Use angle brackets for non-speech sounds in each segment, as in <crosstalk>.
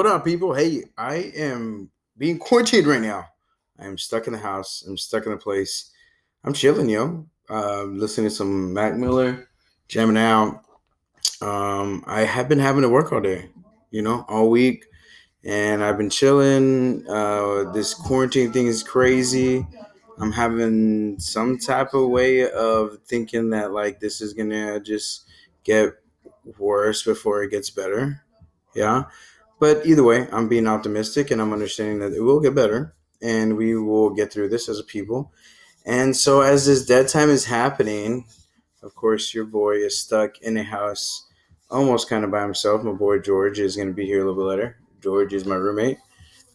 What up, people? Hey, I am being quarantined right now. I am stuck in the house. I'm stuck in the place. I'm chilling, yo. Uh, listening to some Mac Miller, jamming out. Um, I have been having to work all day, you know, all week, and I've been chilling. Uh, this quarantine thing is crazy. I'm having some type of way of thinking that like this is gonna just get worse before it gets better. Yeah. But either way, I'm being optimistic and I'm understanding that it will get better and we will get through this as a people. And so, as this dead time is happening, of course, your boy is stuck in a house almost kind of by himself. My boy George is going to be here a little bit later. George is my roommate.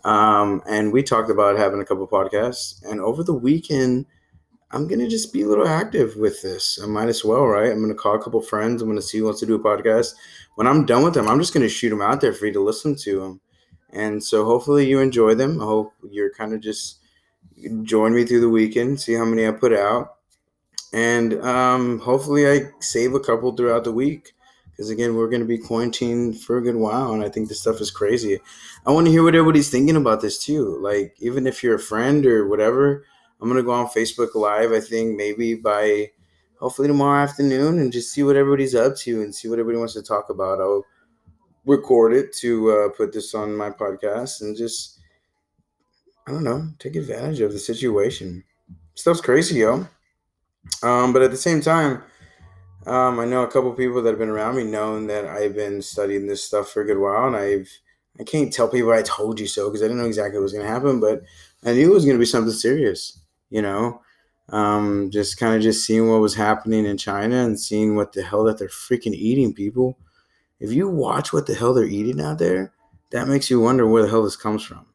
Um, and we talked about having a couple podcasts. And over the weekend, I'm gonna just be a little active with this. I might as well, right? I'm gonna call a couple friends. I'm gonna see who wants to do a podcast. When I'm done with them, I'm just gonna shoot them out there for you to listen to them. And so hopefully you enjoy them. I hope you're kind of just join me through the weekend, see how many I put out, and um, hopefully I save a couple throughout the week. Because again, we're gonna be quarantined for a good while, and I think this stuff is crazy. I want to hear what everybody's thinking about this too. Like even if you're a friend or whatever I'm gonna go on Facebook Live. I think maybe by hopefully tomorrow afternoon and just see what everybody's up to and see what everybody wants to talk about. I'll record it to uh, put this on my podcast and just I don't know, take advantage of the situation. Stuff's crazy, yo. Um, but at the same time, um, I know a couple people that have been around me knowing that I've been studying this stuff for a good while, and I've I can't tell people I told you so because I didn't know exactly what was going to happen, but I knew it was going to be something serious you know, um, just kind of just seeing what was happening in China and seeing what the hell that they're freaking eating, people. If you watch what the hell they're eating out there, that makes you wonder where the hell this comes from.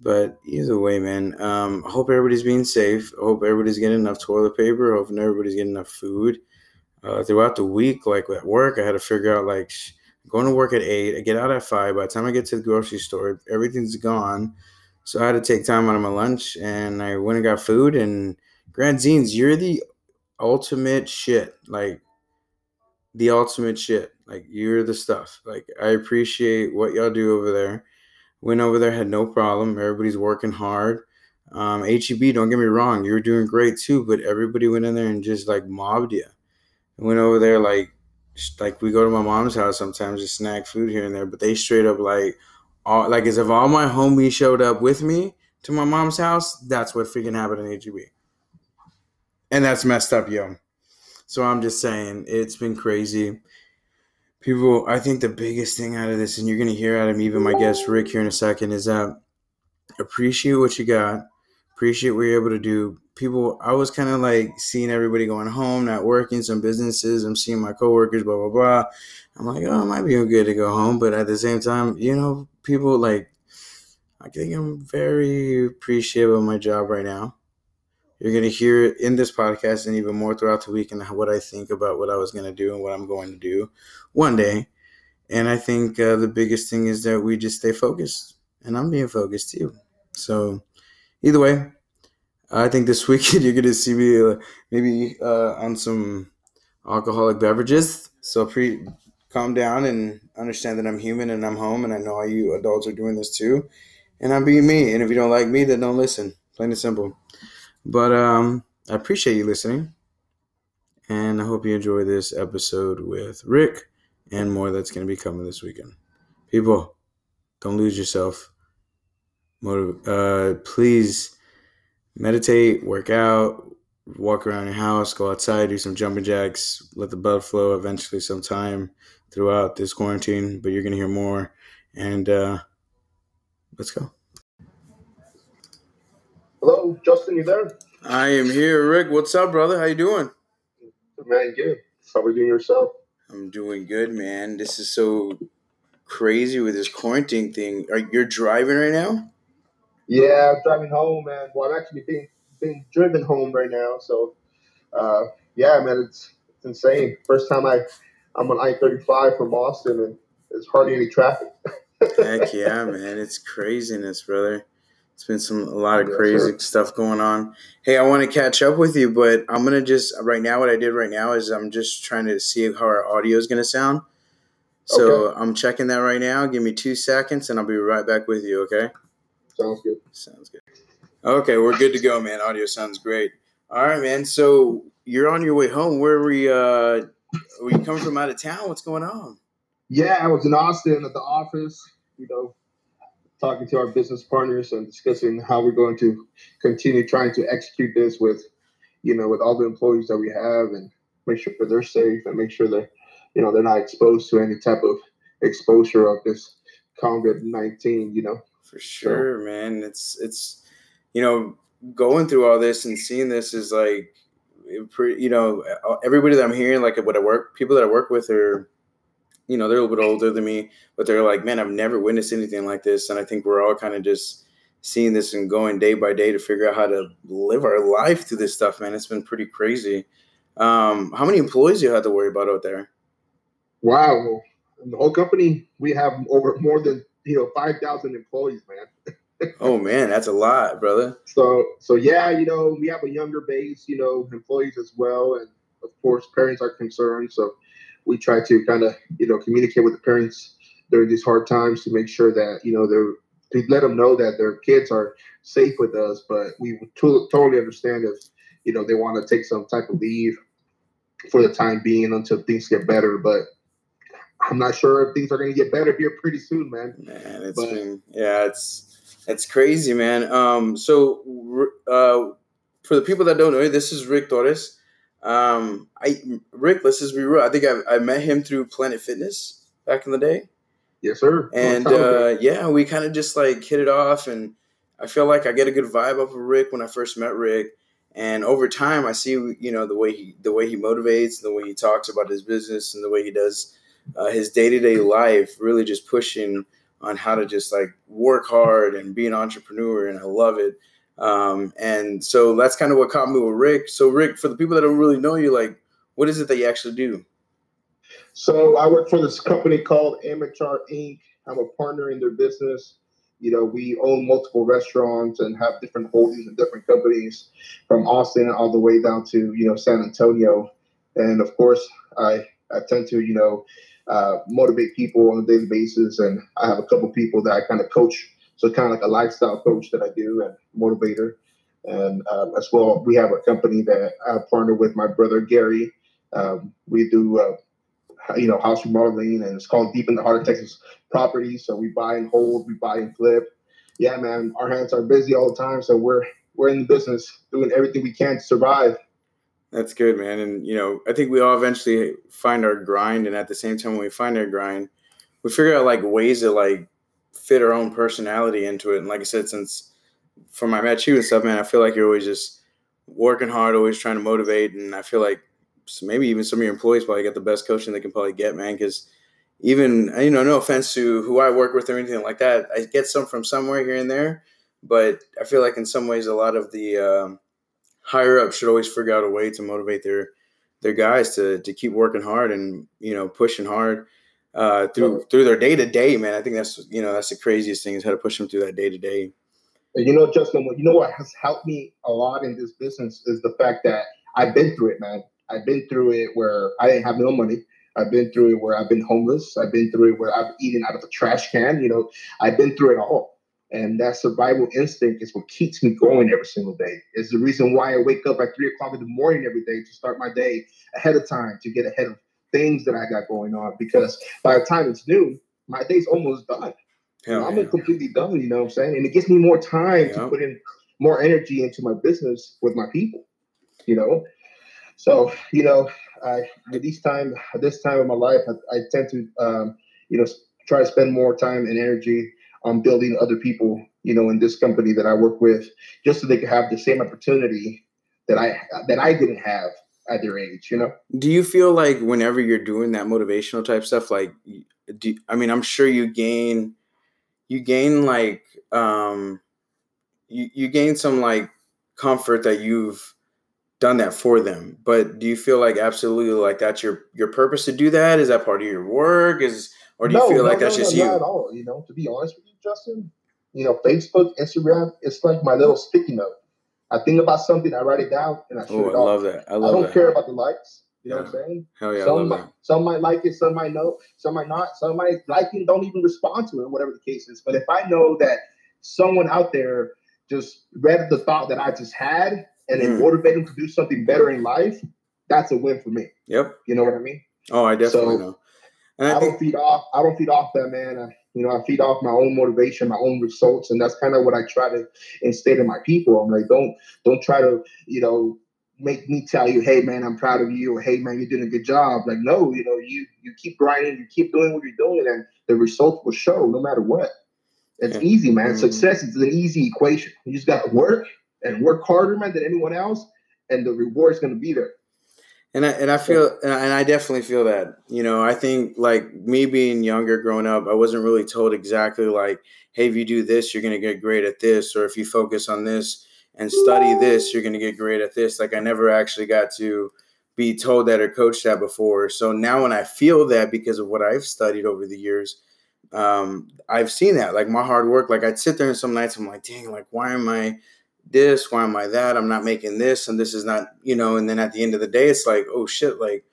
But either way, man, um, I hope everybody's being safe. I hope everybody's getting enough toilet paper. I hope everybody's getting enough food. Uh, throughout the week, like at work, I had to figure out like going to work at eight. I get out at five. By the time I get to the grocery store, everything's gone. So I had to take time out of my lunch and I went and got food. And Grand Zines, you're the ultimate shit. Like, the ultimate shit. Like, you're the stuff. Like, I appreciate what y'all do over there. Went over there, had no problem. Everybody's working hard. Um, HEB, don't get me wrong, you were doing great too, but everybody went in there and just like mobbed you. went over there like, like we go to my mom's house sometimes to snack food here and there, but they straight up like, all like as if all my homies showed up with me to my mom's house, that's what freaking happened in HEB. And that's messed up, yo. So I'm just saying, it's been crazy. People, I think the biggest thing out of this, and you're gonna hear out of even my guest Rick here in a second, is that appreciate what you got, appreciate what you're able to do. People, I was kind of like seeing everybody going home, not working, some businesses. I'm seeing my coworkers, blah blah blah. I'm like, oh, it might be good to go home, but at the same time, you know, people like I think I'm very appreciative of my job right now. You're gonna hear it in this podcast and even more throughout the week and what I think about what I was gonna do and what I'm going to do one day. And I think uh, the biggest thing is that we just stay focused, and I'm being focused too. So either way, I think this <laughs> weekend you're gonna see me uh, maybe uh, on some alcoholic beverages. So pre calm down and understand that I'm human and I'm home and I know all you adults are doing this too. And I'm being me. And if you don't like me, then don't listen. Plain and simple. But um, I appreciate you listening. And I hope you enjoy this episode with Rick and more that's going to be coming this weekend. People, don't lose yourself. Motiv- uh, please meditate, work out, walk around your house, go outside, do some jumping jacks, let the blood flow eventually sometime throughout this quarantine, but you're going to hear more. And uh, let's go. Hello, Justin, you there? I am here, Rick. What's up, brother? How you doing? Man, good. How are you doing yourself? I'm doing good, man. This is so crazy with this quarantine thing. Are you driving right now? Yeah, I'm driving home, man. Well, I'm actually being being driven home right now. So, uh, yeah, man, it's it's insane. First time I I'm on I-35 from Austin, and there's hardly any traffic. Heck <laughs> yeah, man! It's craziness, brother. It's been some a lot of yes, crazy sir. stuff going on. Hey, I want to catch up with you, but I'm gonna just right now. What I did right now is I'm just trying to see how our audio is gonna sound. So Okay. I'm checking that right now. Give me two seconds, and I'll be right back with you. Okay. Sounds good. Sounds good. Okay, we're good to go, man. Audio sounds great. All right, man. So you're on your way home. Where were we? Uh, were you coming from out of town? What's going on? Yeah, I was in Austin at the office, you know, talking to our business partners and discussing how we're going to continue trying to execute this with, you know, with all the employees that we have and make sure that they're safe and make sure that, you know, they're not exposed to any type of exposure of this COVID 19, you know. For sure, man. It's it's you know going through all this and seeing this is like. You know, everybody that I'm hearing, like what I work, people that I work with are, you know, they're a little bit older than me, but they're like, man, I've never witnessed anything like this, and I think we're all kind of just seeing this and going day by day to figure out how to live our life through this stuff, man. It's been pretty crazy. Um, how many employees you have to worry about out there? Wow. In the whole company, we have over more than, you know, 5,000 employees, man. <laughs> Oh man, that's a lot, brother. So, so yeah, you know, we have a younger base, you know, employees as well, and of course, parents are concerned. So, we try to kind of, you know, communicate with the parents during these hard times to make sure that you know they're to let them know that their kids are safe with us. But we to- totally understand if you know they want to take some type of leave for the time being until things get better. But I'm not sure if things are going to get better here pretty soon, man. Man, it's But- been yeah, it's it's crazy, man. Um, so uh, for the people that don't know, this is Rick Torres. Um, I Rick, let's just be real. I think I, I met him through Planet Fitness back in the day, Yes, sir. and Long time ago. uh, yeah, we kind of just like hit it off, and I feel like I get a good vibe off of Rick when I first met Rick. And over time, I see you know the way he the way he motivates, the way he talks about his business, and the way he does uh, his day to day life. Really, just pushing on how to just like work hard and be an entrepreneur, and I love it. Um, and so that's kind of what caught me with Rick. So Rick, for the people that don't really know you, like, what is it that you actually do? So I work for this company called Amateur Inc. I'm a partner in their business. You know, we own multiple restaurants and have different holdings and different companies from Austin all the way down to, you know, San Antonio. And of course, I, I tend to, you know, uh, motivate people on a daily basis. And I have a couple people that I kind of coach. So kind of like a lifestyle coach that I do and motivator. And um, as well, we have a company that I partner with my brother Gary. Um, we do uh, you know, house remodeling, and it's called Deep in the Heart of Texas Properties. So we buy and hold, we buy and flip. Yeah, man, our hands are busy all the time, so we're we're in the business doing everything we can to survive. That's good, man. And you know, I think we all eventually find our grind, and at the same time, when we find our grind, we figure out like ways to like fit our own personality into it. And like I said, since from I met you and stuff, man, I feel like you're always just working hard, always trying to motivate, and I feel like maybe even some of your employees probably get the best coaching they can probably get, man. Because even you know, no offense to who I work with or anything like that, I get some from somewhere here and there, but I feel like in some ways a lot of the um, higher up should always figure out a way to motivate their their guys to to keep working hard and you know pushing hard uh, through through their day to day. Man, I think that's you know that's the craziest thing is how to push them through that day to day. You know, Justin, what you know what has helped me a lot in this business is the fact that I've been through it, man. I've been through it where I didn't have no money. I've been through it where I've been homeless. I've been through it where I've eaten out of a trash can. You know, I've been through it all. And that survival instinct is what keeps me going every single day. It's the reason why I wake up at three o'clock in the morning every day to start my day ahead of time to get ahead of things that I got going on. Because by the time it's noon, my day's almost done. You know, Hell, I'm yeah. completely done, you know what I'm saying? And it gives me more time Yeah. to put in more energy into my business with my people, you know? So, you know, I at this time at this time of my life, I, I tend to um, you know, try to spend more time and energy on building other people, you know, in this company that I work with, just so they could have the same opportunity that I that I didn't have at their age, you know. Do you feel like whenever you're doing that motivational type stuff, like, do I mean, I'm sure you gain, you gain like, um, you you gain some like comfort that you've done that for them. But do you feel like absolutely like that's your your purpose to do that? Is that part of your work? Is or do you feel like that's just Not you? at all. You know, to be honest with you, Justin, you know, Facebook, Instagram, it's like my little sticky note. I think about something, I write it down, and I shoot Oh, it I off. love that. I love I don't that. care about the likes. You know what I'm saying? Hell yeah, I some love might, that. some might like it, some might know, some might not, some might like it, don't even respond to it, whatever the case is. But if I know that someone out there just read the thought that I just had and it Mm. motivated them to do something better in life, that's a win for me. Yep. You know what I mean? Oh, I definitely So, know. And I, I think don't feed off. I don't feed off that man. You know, I feed off my own motivation, my own results, and that's kind of what I try to instill in my people. I'm like, don't don't try to, you know, make me tell you, hey man, I'm proud of you, or hey man, you're doing a good job. Like, no, you know, you you keep grinding, you keep doing what you're doing, and the results will show no matter what. It's Yeah. easy, man. Mhm. Success is an easy equation. You just got to work and work harder, man, than anyone else, and the reward's going to be there. And I and I feel and I, definitely feel that. You know, I think like me being younger, growing up, I wasn't really told exactly like, hey, if you do this, you're gonna get great at this, or if you focus on this and study this, you're gonna get great at this. Like I never actually got to be told that or coached that before. So now when I feel that because of what I've studied over the years, um, I've seen that. Like my hard work, like I'd sit there and some nights I'm like, dang, like why am I this? Why am I that? I'm not making this, and this is not, you know. And then at the end of the day, it's like, oh shit, like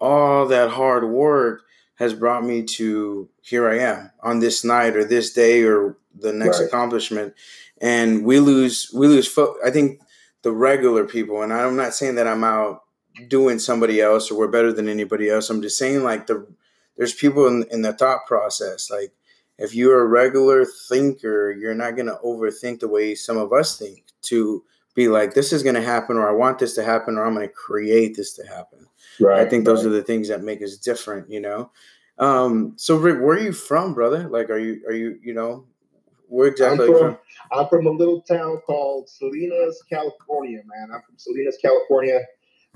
all that hard work has brought me to here I am on this night or this day or the next Right. accomplishment. And we lose, we lose. Fo- I think the regular people, and I'm not saying that I'm out doing somebody else or we're better than anybody else. I'm just saying like the there's people in, in the thought process like if you're a regular thinker, you're not going to overthink the way some of us think to be like, this is going to happen, or I want this to happen, or I'm going to create this to happen. Right. I think those are the things that make us different, you know? Um, so Rick, where are you from, brother? Like, are you, are you, you know, where exactly I'm are you from, I'm from a little town called Salinas, California, man. I'm from Salinas, California.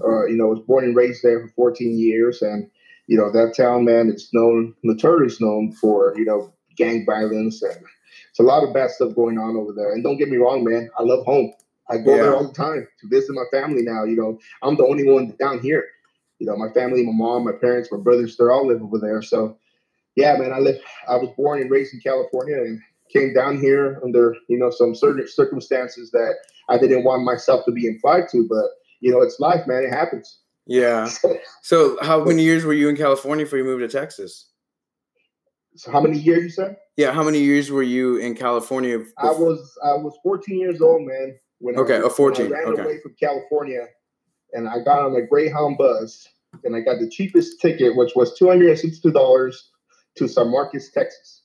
Uh, you know, was born and raised there for 14 years, and you know that town, man. It's known, notoriously known for you know gang violence, and it's a lot of bad stuff going on over there. And don't get me wrong, man. I love home. I go Yeah. there all the time to visit my family. Now, you know, I'm the only one down here. You know, my family, my mom, my parents, my brothers, they're all live over there. So, yeah, man. I live. I was born and raised in California, and came down here under you know some certain circumstances that I didn't want myself to be implied to, but you know it's life, man. It happens. Yeah. <laughs> So how many years were you in California before you moved to Texas? So how many years you said? Yeah. How many years were you in California? I was I was 14 years old, man. When Okay, I, oh, 14, when I ran okay. away from California, and I got on a Greyhound bus, and I got the cheapest ticket, which was 262 dollars, to San Marcos, Texas.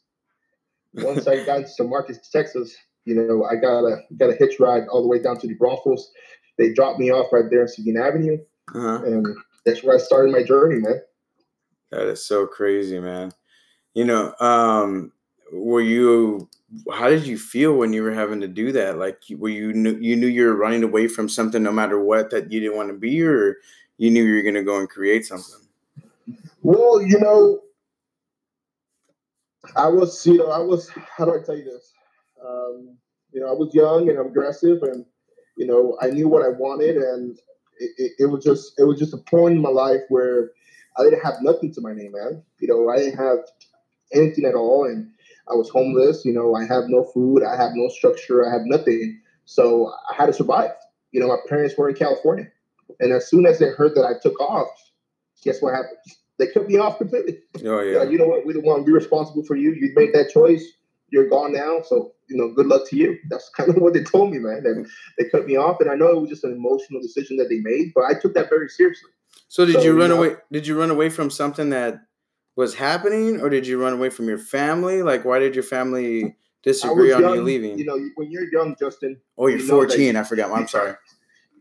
Once I got to San Marcos, Texas, you know, I got a got a hitch ride all the way down to the Broncos. They dropped me off right there in Seguin Avenue, Uh-huh. and that's where I started my journey, man. That is so crazy, man. You know, um, were you? How did you feel when you were having to do that? Like, were you knew you knew you were running away from something, no matter what, that you didn't want to be, or you knew you were going to go and create something? Well, you know, I was, you know, I was. How do I tell you this? Um, you know, I was young and aggressive, and you know, I knew what I wanted, and it, it, it was just, it was just a point in my life where I didn't have nothing to my name, man. You know, I didn't have anything at all, and I was homeless. You know, I have no food, I have no structure, I have nothing. So I had to survive. You know, my parents were in California, and as soon as they heard that I took off, guess what happened? They cut me off completely. Oh Yeah, yeah, you know what? We don't want to be responsible for you. You made that choice. You're gone now. So, you know, good luck to you. That's <laughs> kind of what they told me, man. And they cut me off. And I know it was just an emotional decision that they made, but I took that very seriously. So did So, you you run know- away? Did you run away from something that was happening, or did you run away from your family? Like, why did your family disagree on young, you leaving? You know, when you're young, Justin, oh, you're you 14. you- I forgot. I'm sorry.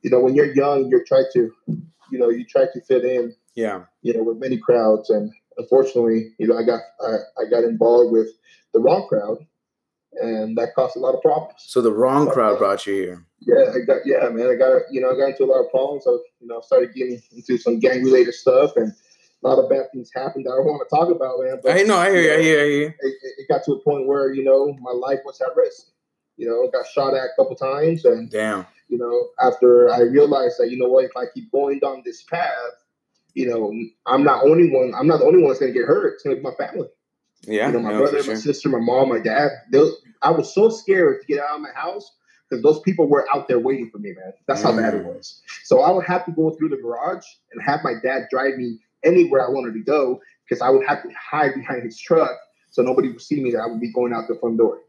you know, when you're young, you're trying to, you know, you try to fit in, Yeah. you know, with many crowds. And unfortunately, you know, I got, I, I got involved with the wrong crowd and that caused a lot of problems. So the wrong crowd uh, brought you here. Yeah, I got yeah, man. I got you know I got into a lot of problems. I you know started getting into some gang related stuff, and a lot of bad things happened that I don't want to talk about, man. But I know. I hear you. I hear. I hear you. it, it- got to a point where you know my life was at risk. You know, got shot at a couple times, and Damn. you know after I realized that you know what, if I keep going down this path, you know I'm not only one. I'm not the only one that's gonna get hurt. It's gonna be my family. Yeah. you know, my no, brother, for my sister, my mom, my dad. They, I was so scared to get out of my house because those people were out there waiting for me, man. That's how bad it Mm. was. So I would have to go through the garage and have my dad drive me anywhere I wanted to go because I would have to hide behind his truck so nobody would see me. That I would be going out the front door.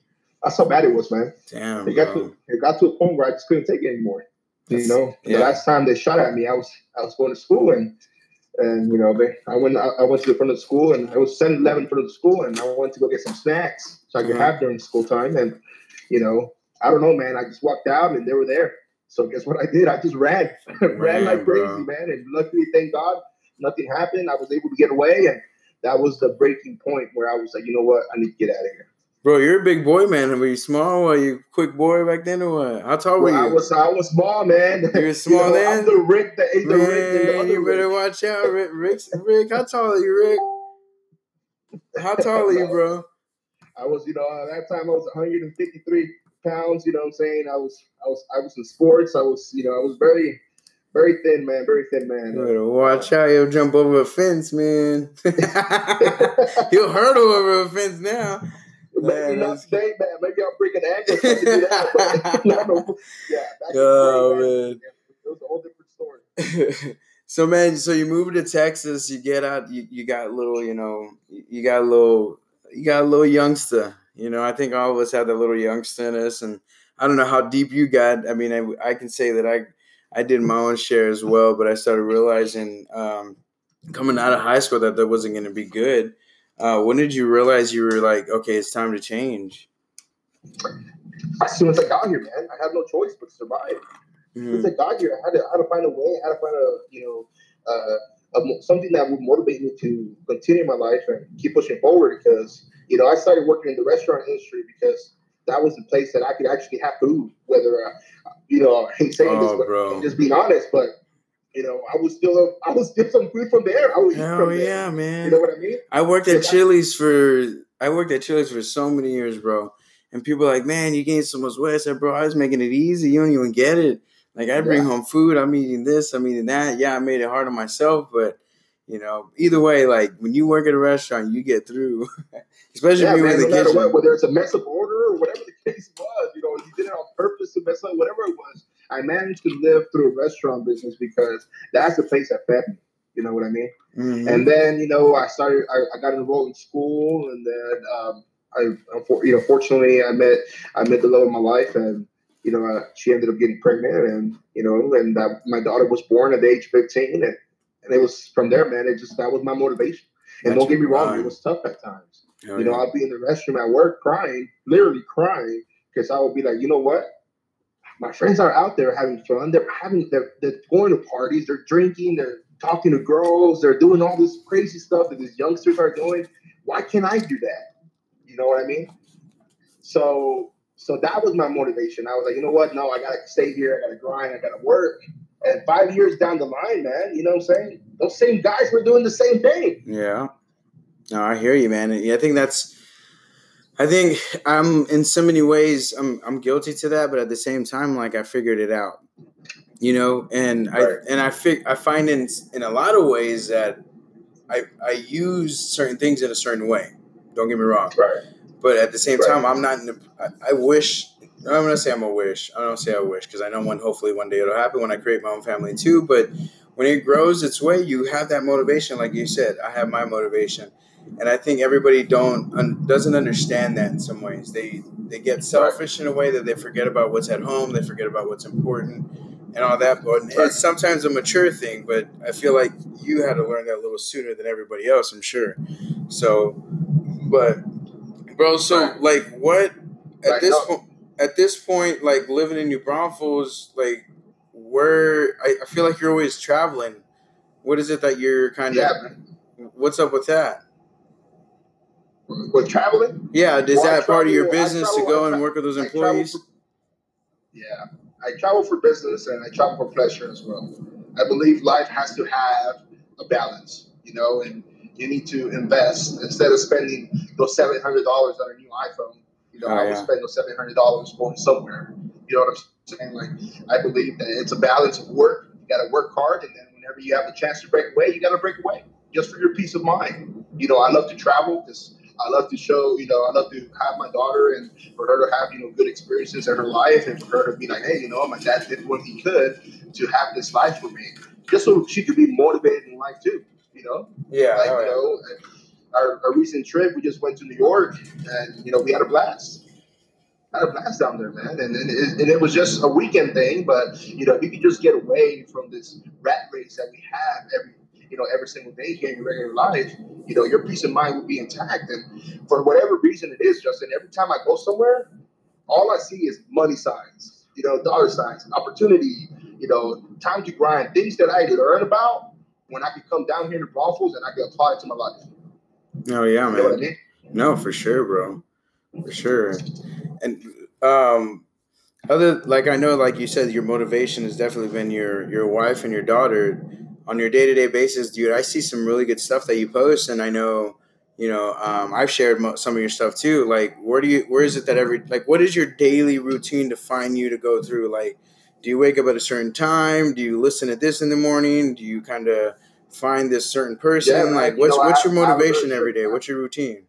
That's how bad it was, man. Damn, It got bro. to it got to a point where I just couldn't take it anymore. You know, yeah. the last time they shot at me, I was I was going to school and and you know they, I went I, went to the front of the school and I was 7-Eleven in front of the school and I went to go get some snacks so I could Mhm. have during school time and you know I don't know man I just walked out and they were there so guess what I did I just ran <laughs> ran Man, like crazy bro. man and luckily thank God nothing happened I was able to get away and that was the breaking point where I was like you know what I need to get out of here. Bro, you're a big boy, man. Were you small? Were you quick boy back then, or what? How tall were Well, I was I was small man. You were <laughs> small know, then? I'm the Rick ate the Rick and the Man, other you better Rick. watch out, Rick. Rick, Rick, how tall are you, Rick? How tall are you, bro? <laughs> I was, you know, at that time I was 153 pounds. You know what I'm saying? I was, I was, I was in sports. I was, you know, I was very, very thin, man. Very thin, man. better watch out. You'll jump over a fence, man. <laughs> He'll hurdle over a fence now. Maybe Man, not that's- today, man. Maybe I'll break an ankle to do that. <laughs> No, no. Yeah, back in the Oh, man. It was a whole different story. <laughs> so man, so you move to Texas, you get out, you, you got little, you know, you got a little, you got a little youngster. You know, I think all of us have that little youngster in us, and I don't know how deep you got. I mean, I, I can say that I, I did my own share as well, but I started realizing um, coming out of high school that that wasn't going to be good. Uh, when did you realize you were like, okay, it's time to change? As soon as I got here, man, I had no choice but to survive. Soon as. I got here, I had to, I had to find a way. I had to find a, you know, uh, a, something that would motivate me to continue my life and keep pushing forward. Because you know, I started working in the restaurant industry because that was the place that I could actually have food. Whether, uh, you know, I hate saying this, Oh, but bro. I'm just being honest. But you know, I was still, I was still some food from there. I was eat Hell from there. yeah, man! You know what I mean? I worked at Chili's for I worked at Chili's for so many years, bro. And people are like, man, you gained so much weight. I said, bro, I was making it easy. You don't even get it. Like I bring Yeah. home food. I'm eating this. I'm eating that. Yeah, I made it hard on myself, but you know, either way, like when you work at a restaurant, you get through. <laughs> Especially Yeah, man. in No the matter kitchen. what, whether it's a mess of order or whatever the <laughs> case was, you know, did it on purpose to mess up, whatever it was. I managed to live through a restaurant business because that's the place that fed me. You know what I mean? Mhm. And then, you know, I started, I, I got enrolled in school, and then, um, I, you know, fortunately, I met, I met the love of my life, and you know, uh, she ended up getting pregnant, and you know, and uh, my daughter was born at the age of fifteen, and and it was from there, man. It just that was my motivation. And That's don't get me wrong, it was tough at times. Hell You know, yeah. I'd be in the restroom at work crying, literally crying, because I would be like, you know what? My friends are out there having fun. They're having, they're, they're going to parties, they're drinking, they're talking to girls, they're doing all this crazy stuff that these youngsters are doing. Why can't I do that? You know what I mean? So, so that was my motivation. I was like, you know what? No, I gotta stay here. I gotta grind. I gotta work. And five years down the line, man, you know what I'm saying? Those same guys were doing the same thing. Yeah. No, I hear you, man. I think that's. I think I'm in so many ways I'm I'm guilty to that, but at the same time, like I figured it out, you know, and I and I fig, I find in in a lot of ways that I I use certain things in a certain way. Don't get me wrong, Right. but at the same Right. time, I'm not. In the, I, I wish. I'm gonna say I'm a wish. I don't say I wish because I know one. Hopefully, one day it'll happen when I create my own family too. But when it grows its way, you have that motivation, like you said. I have my motivation, and I think everybody don't un, doesn't understand that in some ways. They they get selfish in a way that they forget about what's at home. They forget about what's important and all that. But it's sometimes a mature thing. But I feel like you had to learn that a little sooner than everybody else. I'm sure. So, but bro, so like what at this point? At this point, like living in New Braunfels, like where I, I feel like you're always traveling. What is it that you're kind of? What's up with that? With traveling, Yeah, is that part of your travel- business to go and work with those employees? for- yeah, I travel for business and I travel for pleasure as well. I believe life has to have a balance, you know, and you need to invest instead of spending those seven hundred dollars on a new iPhone. You know, Oh, I would yeah. spend those seven hundred dollars going somewhere. You know what I'm saying? Like, I believe that it's a balance of work. You got to work hard, and then whenever you have the chance to break away, you got to break away just for your peace of mind. You know, I love to travel because I love to show, you know, I love to have my daughter and for her to have, you know, good experiences in her life and for her to be like, hey, you know, my dad did what he could to have this life for me. Just so she could be motivated in life too, you know? Yeah. Like, oh, you know, our, our recent trip, we just went to New York and, you know, we had a blast. Had a blast down there, man. And, and, it, and it was just a weekend thing, but, you know, if you could just get away from this rat race that we have every, you know, every single day here in your regular life, you know, your peace of mind will be intact. And for whatever reason it is, Justin, every time I go somewhere, all I see is money signs, you know, dollar signs, opportunity, you know, time to grind, things that I learn about when I could come down here to Braunfels and I could apply it to my life. Oh yeah, You know what I man. mean? No, for sure, bro. For sure. And um other like I know like you said your motivation has definitely been your your wife and your daughter on your day-to-day basis, dude. I see some really good stuff that you post and I know you know, um, I've shared mo- some of your stuff too. Like, where do you, where is it that every, like, what is your daily routine to find you to go through? Like, do you wake up at a certain time? Do you listen to this in the morning? Do you kind of find this certain person? Yeah, like, what's know, what's your motivation every day? What's your routine?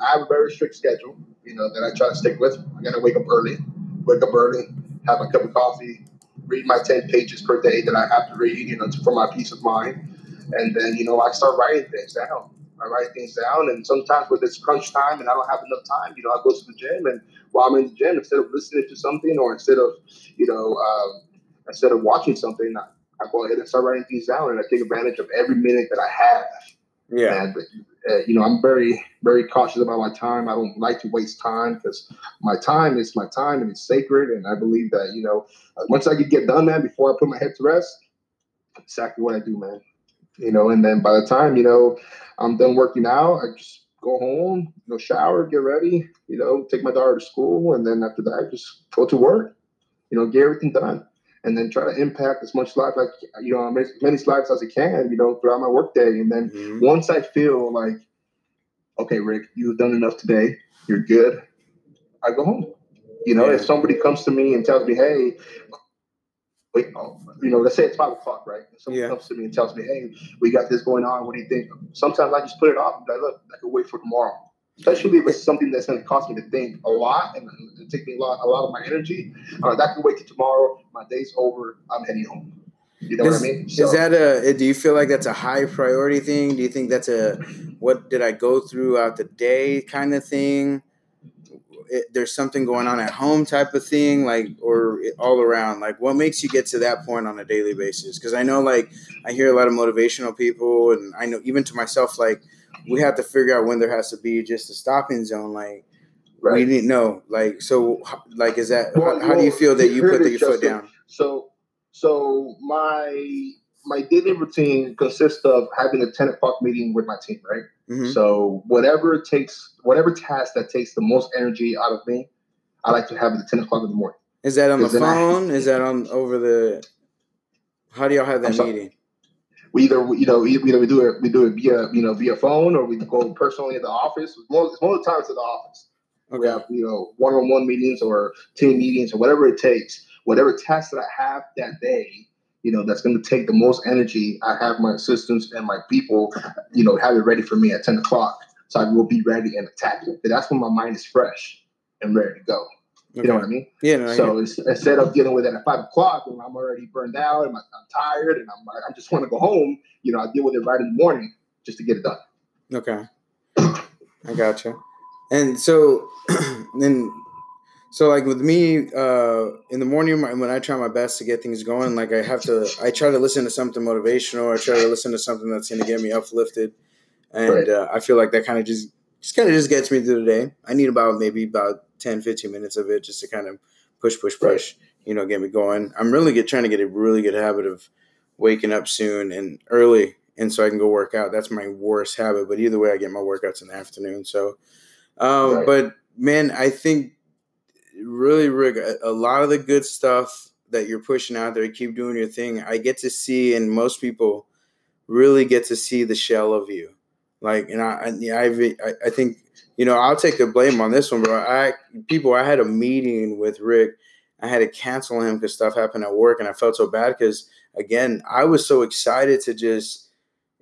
I have a very strict schedule, you know, that I try to stick with. I gotta wake up early, wake up early, have my cup of coffee, read my 10 pages per day that I have to read, you know, for my peace of mind. And then, you know, I start writing things down. I write things down, and sometimes when it's crunch time and I don't have enough time, you know, I go to the gym, and while I'm in the gym, instead of listening to something or instead of, you know, um, instead of watching something, I, I go ahead and start writing things down, and I take advantage of every minute that I have. Yeah. And uh, you know, I'm very, very cautious about my time. I don't like to waste time because my time is my time and it's sacred. And I believe that you know, uh, once I can get done, man, before I put my head to rest, exactly what I do, man. You know, and then by the time you know I'm done working out, I just go home, you know, shower, get ready, you know, take my daughter to school, and then after that, just go to work. You know, get everything done, and then try to impact as much life like you know, as many lives as I can, you know, throughout my workday, and then Mhm. once I feel like, okay, Rick, you've done enough today, you're good, I go home. You know, Yeah. if somebody comes to me and tells me, hey, wait, oh, you know, let's say it's five o'clock, right? If somebody Yeah. comes to me and tells me, hey, we got this going on, what do you think? Sometimes I just put it off and be like, look, I can wait for tomorrow. Especially if it's something that's going to cost me to think a lot and and take me a lot, a lot of my energy. Uh, that can wait till tomorrow. My day's over. I'm heading home. You know is, what I mean? is that a? Do you feel like that's a high priority thing? Do you think that's a what did I go throughout the day kind of thing? It, there's something going on at home type of thing, like or all around. Like, what makes you get to that point on a daily basis? Because I know, like, I hear a lot of motivational people, and I know even to myself, like, we have to figure out when there has to be just a stopping zone. Like, we didn't know. like, so, like, is that Well, how, how do you feel that you put the, your foot down? So, so my my daily routine consists of having a ten o'clock meeting with my team, right? hmm So whatever it takes, whatever task that takes the most energy out of me, I like to have it at ten o'clock in the morning. Is that on the then I- phone? Is that on over the? How do y'all have that I'm sorry. We either you know either we do it we do it via you know via phone or we go personally at the office. Most most of the time it's at the office. We have you know one on one meetings or team meetings or whatever it takes. Whatever task that I have that day, you know that's going to take the most energy. I have my assistants and my people, you know, have it ready for me at ten o'clock, so I will be ready and attack it. But that's when my mind is fresh and ready to go. You know what I mean? Yeah. No, So it's, instead of dealing with it at five o'clock when I'm already burned out and I'm, I'm tired and I'm I just want to go home, you know, I deal with it right in the morning just to get it done. okay. I gotcha. And so <clears throat> then, so like with me, uh, in the morning when I try my best to get things going, like I have to, I try to listen to something motivational. I try to listen to something that's going to get me uplifted, and Right. uh, I feel like that kind of just, just kind of just gets me through the day. I need about maybe about 10, 15 minutes of it just to kind of push, push, Right. push. You know, get me going. I'm really get trying to get a really good habit of waking up soon and early, and so I can go work out. That's my worst habit, but either way, I get my workouts in the afternoon. So, um, Right. but man, I think really, Rick, a, a lot of the good stuff that you're pushing out there, keep doing your thing. I get to see, and most people really get to see the shell of you. Like, and I, I, yeah, I, I think you know, I'll take the blame on this one, bro. I people, I had a meeting with Rick. I had to cancel him because stuff happened at work, and I felt so bad because again, I was so excited to just,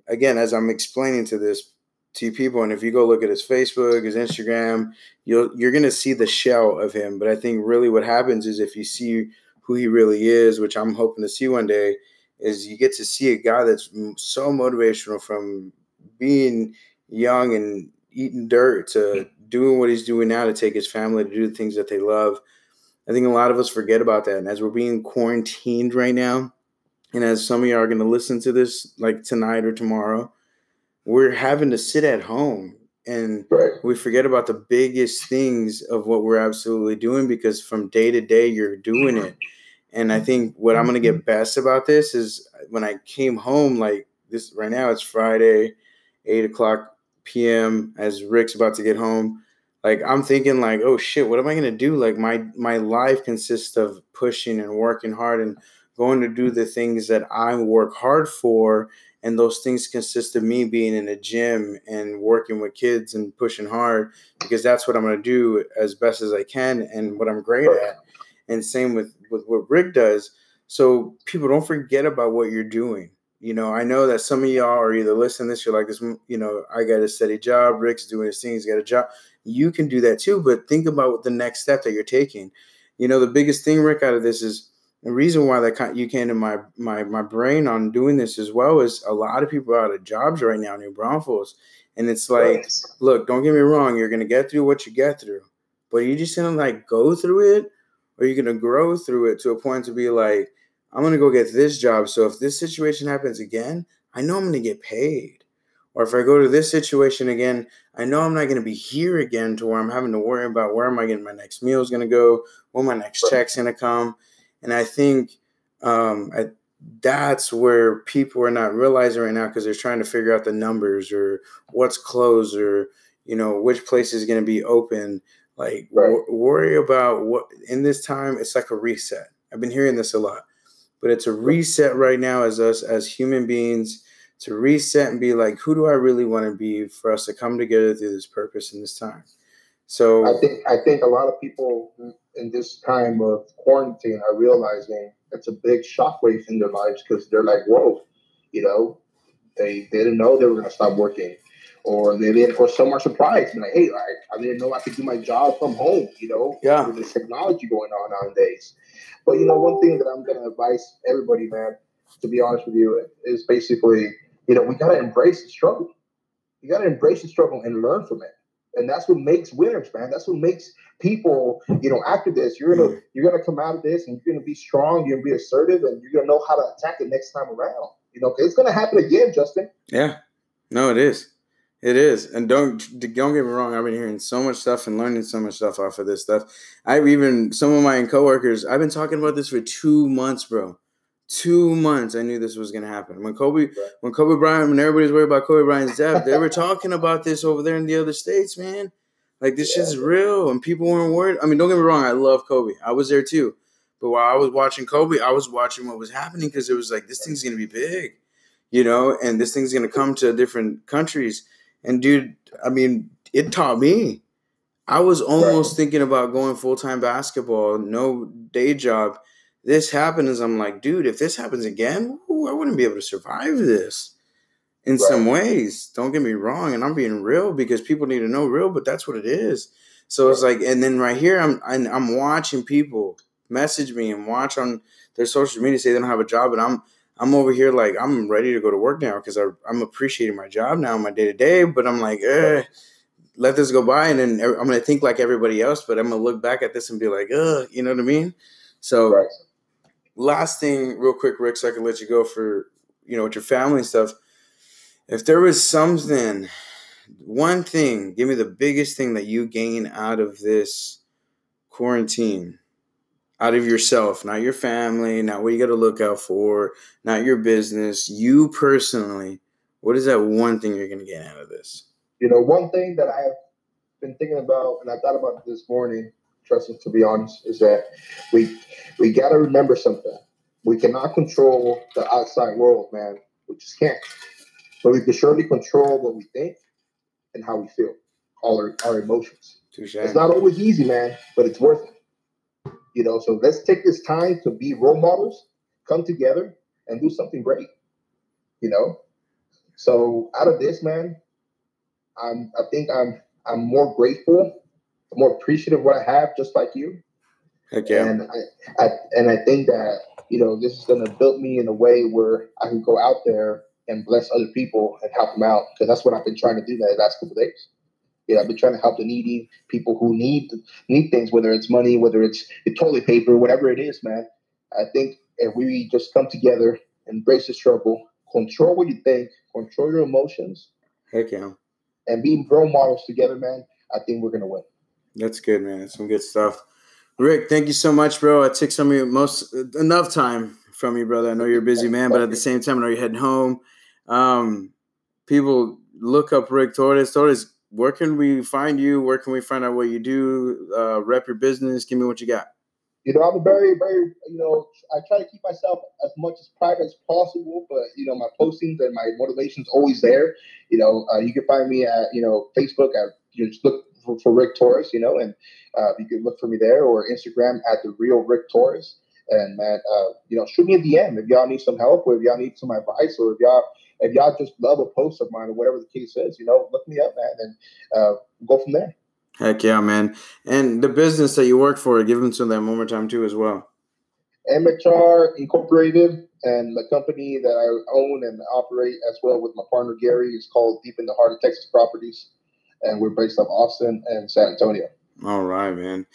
again, as I'm explaining to this to people. And if you go look at his Facebook, his Instagram, you'll you're gonna see the shell of him. But I think really what happens is if you see who he really is, which I'm hoping to see one day, is you get to see a guy that's so motivational from being young and eating dirt to doing what he's doing now to take his family to do the things that they love. I think a lot of us forget about that. And as we're being quarantined right now, and as some of you are going to listen to this like tonight or tomorrow, we're having to sit at home and right. we forget about the biggest things of what we're absolutely doing because from day to day you're doing it. And I think what I'm going to get mm-hmm. best about this is when I came home, like this right now, it's Friday, eight o'clock p.m. as Rick's about to get home. Like I'm thinking, like, oh shit, what am I gonna do? Like my my life consists of pushing and working hard and going to do the things that I work hard for. And those things consist of me being in a gym and working with kids and pushing hard because that's what I'm to do as best as I can and what I'm great at. And same with, with what Rick does. So people don't forget about what you're doing. You know, I know that some of y'all are either listening to this, you're like, this, you know, I got a steady job. Rick's doing his thing. He's got a job. You can do that too, but think about the next step that you're taking. You know, the biggest thing, Rick, out of this is the reason why that you came to my my my brain on doing this as well is a lot of people are out of jobs right now, New Braunfels, and it's like, right. look, don't get me wrong, you're gonna get through what you get through, but are you just gonna like go through it, or you're gonna grow through it to a point to be like, I'm gonna go get this job. So if this situation happens again, I know I'm gonna get paid. Or if I go to this situation again, I know I'm not going to be here again to where I'm having to worry about where am I getting my next meal is going to go, where my next check's going to come. And I think um, I, that's where people are not realizing right now because they're trying to figure out the numbers or what's closed or you know which place is going to be open. Like right. w- worry about what in this time. It's like a reset. I've been hearing this a lot, but it's a reset right now as us as human beings to reset and be like, who do I really want to be for us to come together through this purpose in this time. So I think I think a lot of people in this time of quarantine are realizing it's a big shockwave in their lives because they're like, whoa, you know, they, they didn't know they were going to stop working. Or they didn't, or some are surprised, and like, hey, I, I didn't know I could do my job from home, you know, yeah. with this technology going on nowadays. But, you know, one thing that I'm going to advise everybody, man, to be honest with you, is basically, you know, we got to embrace the struggle. You got to embrace the struggle and learn from it and that's what makes winners, man. That's what makes people, you know, after this, you're gonna mm. you're gonna come out of this and you're gonna be strong, you're gonna be assertive, and you're gonna know how to attack it next time around. You know, it's gonna happen again, Justin. Yeah, no, it is. It is, and don't don't get me wrong. I've been hearing so much stuff and learning so much stuff off of this stuff. I've even some of my coworkers. I've been talking about this for two months, bro two months I knew this was gonna happen. When Kobe when Kobe Bryant when everybody's worried about Kobe Bryant's death, they were <laughs> talking about this over there in the other states, man. Like this yeah. shit's real and people weren't worried. I mean, don't get me wrong, I love Kobe. I was there too. But while I was watching Kobe, I was watching what was happening because it was like this thing's gonna be big, you know, and this thing's gonna come to different countries. And dude, I mean, it taught me. I was almost right. thinking about going full time basketball, no day job this happens, I'm like, dude, if this happens again, ooh, I wouldn't be able to survive this in right. some ways. Don't get me wrong, and I'm being real because people need to know real, but that's what it is. So it's like, and then right here, I'm I'm watching people message me and watch on their social media say they don't have a job, and I'm I'm over here like I'm ready to go to work now because I'm appreciating my job now, my day to day. But I'm like, eh, let this go by, and then I'm gonna think like everybody else, but I'm gonna look back at this and be like, uh, you know what I mean? So right last thing, real quick, Rick, so I can let you go for you know with your family and stuff. If there was something, one thing, give me the biggest thing that you gain out of this quarantine, out of yourself, not your family, not what you got to look out for, not your business, you personally. What is that one thing you're going to get out of this? You know, one thing that I've been thinking about, and I thought about this morning, Justin, to be honest, is that we we got to remember something. We cannot control the outside world, man. We just can't. But we can surely control what we think and how we feel, all our, our emotions. Touché. It's not always easy, man, but it's worth it. You know, so let's take this time to be role models, come together, and do something great. You know, so out of this, man, I'm I think I'm I'm more grateful, more appreciative of what I have, just like you. Heck yeah. And I, I and I think that you know this is going to build me in a way where I can go out there and bless other people and help them out because that's what I've been trying to do the last couple days. Yeah, I've been trying to help the needy people who need need things, whether it's money, whether it's toilet paper, whatever it is, man. I think if we just come together, embrace the struggle, control what you think, control your emotions, Heck yeah. and be role models together, man, I think we're gonna win. That's good, man. That's some good stuff. Rick, thank you so much, bro. I took some of your most enough time from you, brother. I know you're a busy man, but at the same time, I know you're heading home. Um, people look up Rick Torres. Torres, where can we find you? Where can we find out what you do? Uh, rep your business. Give me what you got. You know, I'm a very, very, you know, I try to keep myself as much as private as possible, but you know, my postings and my motivation's always there. You know, uh, you can find me at, you know, Facebook at you just look for, for Rick Torres, you know, and uh, you can look for me there or Instagram at the real Rick Torres. And man, uh, you know, shoot me a DM if y'all need some help or if y'all need some advice or if y'all if y'all just love a post of mine or whatever the case is, you know, look me up, man, and uh, go from there. Heck yeah, man. And the business that you work for, give them to them one more time too as well. MHR Incorporated and the company that I own and operate as well with my partner Gary is called Deep in the Heart of Texas Properties, and we're based out of Austin and San Antonio. All right, man.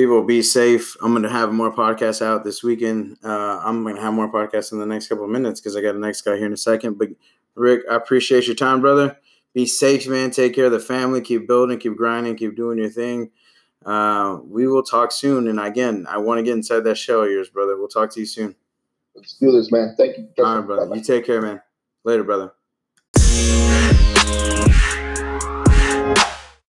People be safe. I'm gonna have more podcasts out this weekend. Uh, I'm gonna have more podcasts in the next couple of minutes because I got a next guy here in a second. But Rick, I appreciate your time, brother. Be safe, man. Take care of the family. Keep building. Keep grinding. Keep doing your thing. Uh, we will talk soon. And again, I want to get inside that shell of yours, brother. We'll talk to you soon. Let's do this, man. Thank you. All right, brother. You take care, man. Later, brother.